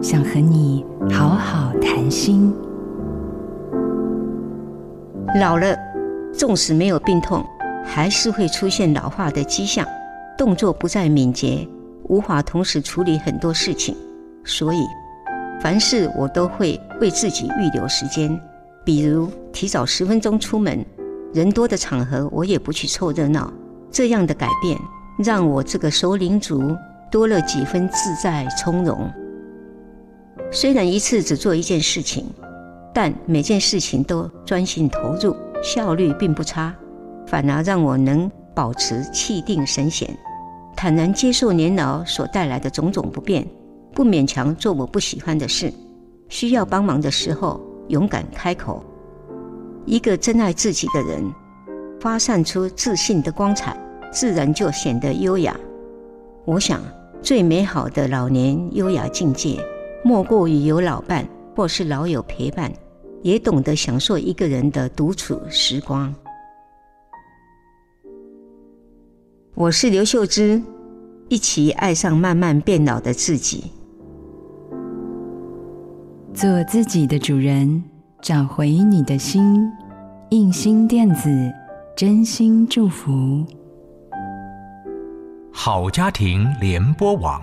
想和你好好谈心。老了，纵使没有病痛，还是会出现老化的迹象，动作不再敏捷，无法同时处理很多事情。所以，凡事我都会为自己预留时间，比如提早十分钟出门，人多的场合我也不去凑热闹。这样的改变，让我这个熟龄族多了几分自在从容。虽然一次只做一件事情，但每件事情都专心投入，效率并不差，反而让我能保持气定神闲，坦然接受年老所带来的种种不便，不勉强做我不喜欢的事。需要帮忙的时候，勇敢开口。一个真爱自己的人，发散出自信的光彩，自然就显得优雅。我想，最美好的老年优雅境界，莫过于有老伴或是老友陪伴，也懂得享受一个人的独处时光。我是刘秀芝，一起爱上慢慢变老的自己，做自己的主人，找回你的心。印心电子。真心祝福，好家庭联播网，